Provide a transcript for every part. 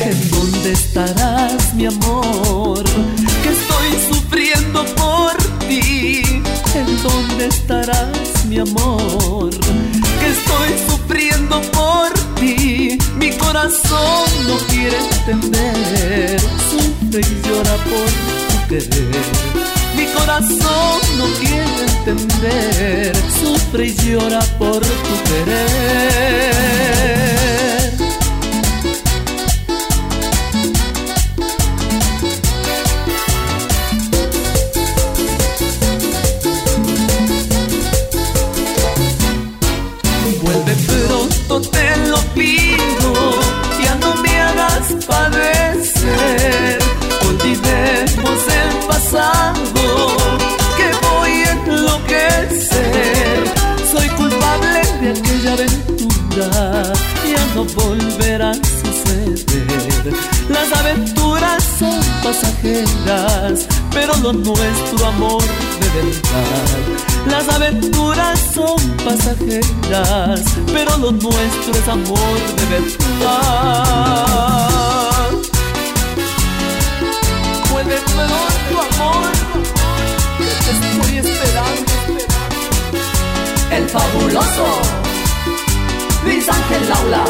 ¿En dónde estarás, mi amor? Que estoy sufriendo por ti. ¿En dónde estarás, mi amor? Que estoy sufriendo por ti. Mi corazón no quiere entender. Sufre y llora por tu querer. Mi corazón no quiere entender. Sufre y llora por tu querer. Vuelve pronto, te lo pido, padecer. Olvidemos el pasado, que voy enloquecer. Soy culpable de aquella aventura, ya no volverá a suceder. Las aventuras son pasajeras, pero lo nuestro amor de verdad. Las aventuras son pasajeras, pero lo nuestro es amor de verdad. Fabuloso Luis Ángel Laula.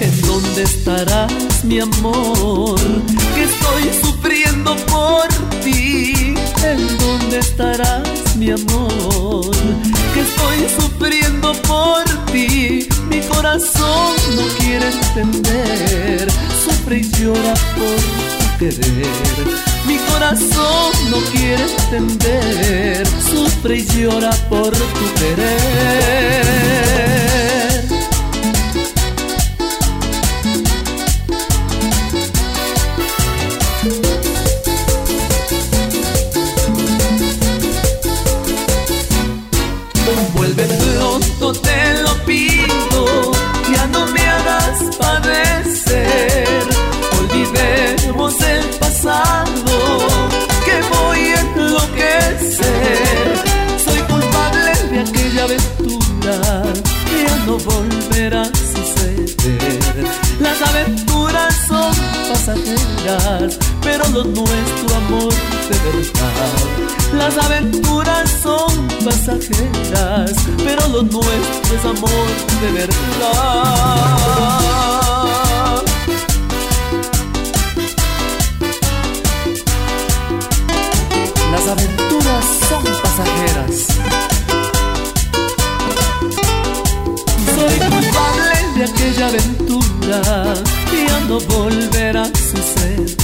¿En dónde estarás, mi amor? Que estoy sufriendo por ti. ¿En dónde estarás, mi amor? Que estoy sufriendo por ti. Mi corazón no quiere entender. Sufre y llora por tu Mi corazón no quiere entender. Sufre y llora por tu querer. Suceder. Las aventuras son pasajeras, pero lo nuestro amor de verdad. Las aventuras son pasajeras, pero lo nuestro es amor de verdad. Las aventuras de aquella aventura ya no volverá a suceder.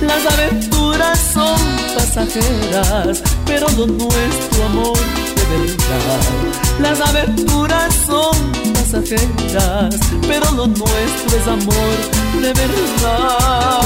Las aventuras son pasajeras, pero lo nuestro amor de verdad. Las aventuras son pasajeras, pero lo nuestro es amor de verdad.